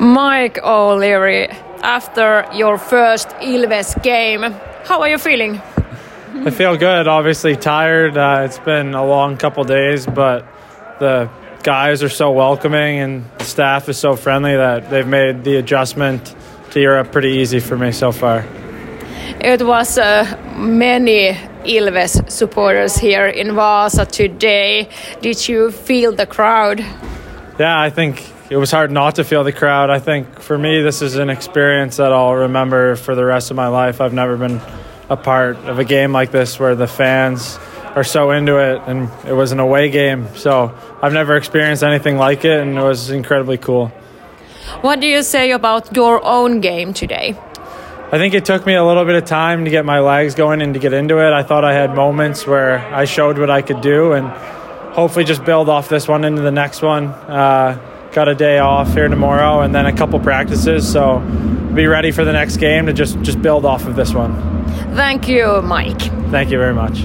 Mike O'Leary, after your first Ilves game, how are you feeling? I feel good. Obviously tired. Uh, it's been a long couple days, but the guys are so welcoming and the staff is so friendly that they've made the adjustment to Europe pretty easy for me so far. It was uh, many Ilves supporters here in Vasa today. Did you feel the crowd? Yeah, I think it was hard not to feel the crowd. I think for me, this is an experience that I'll remember for the rest of my life. I've never been a part of a game like this where the fans are so into it, and it was an away game. So I've never experienced anything like it, and it was incredibly cool. What do you say about your own game today? I think it took me a little bit of time to get my legs going and to get into it. I thought I had moments where I showed what I could do, and hopefully just build off this one into the next one. Uh, got a day off here tomorrow, and then a couple practices, so be ready for the next game to just just build off of this one. Thank you, Mike. Thank you very much.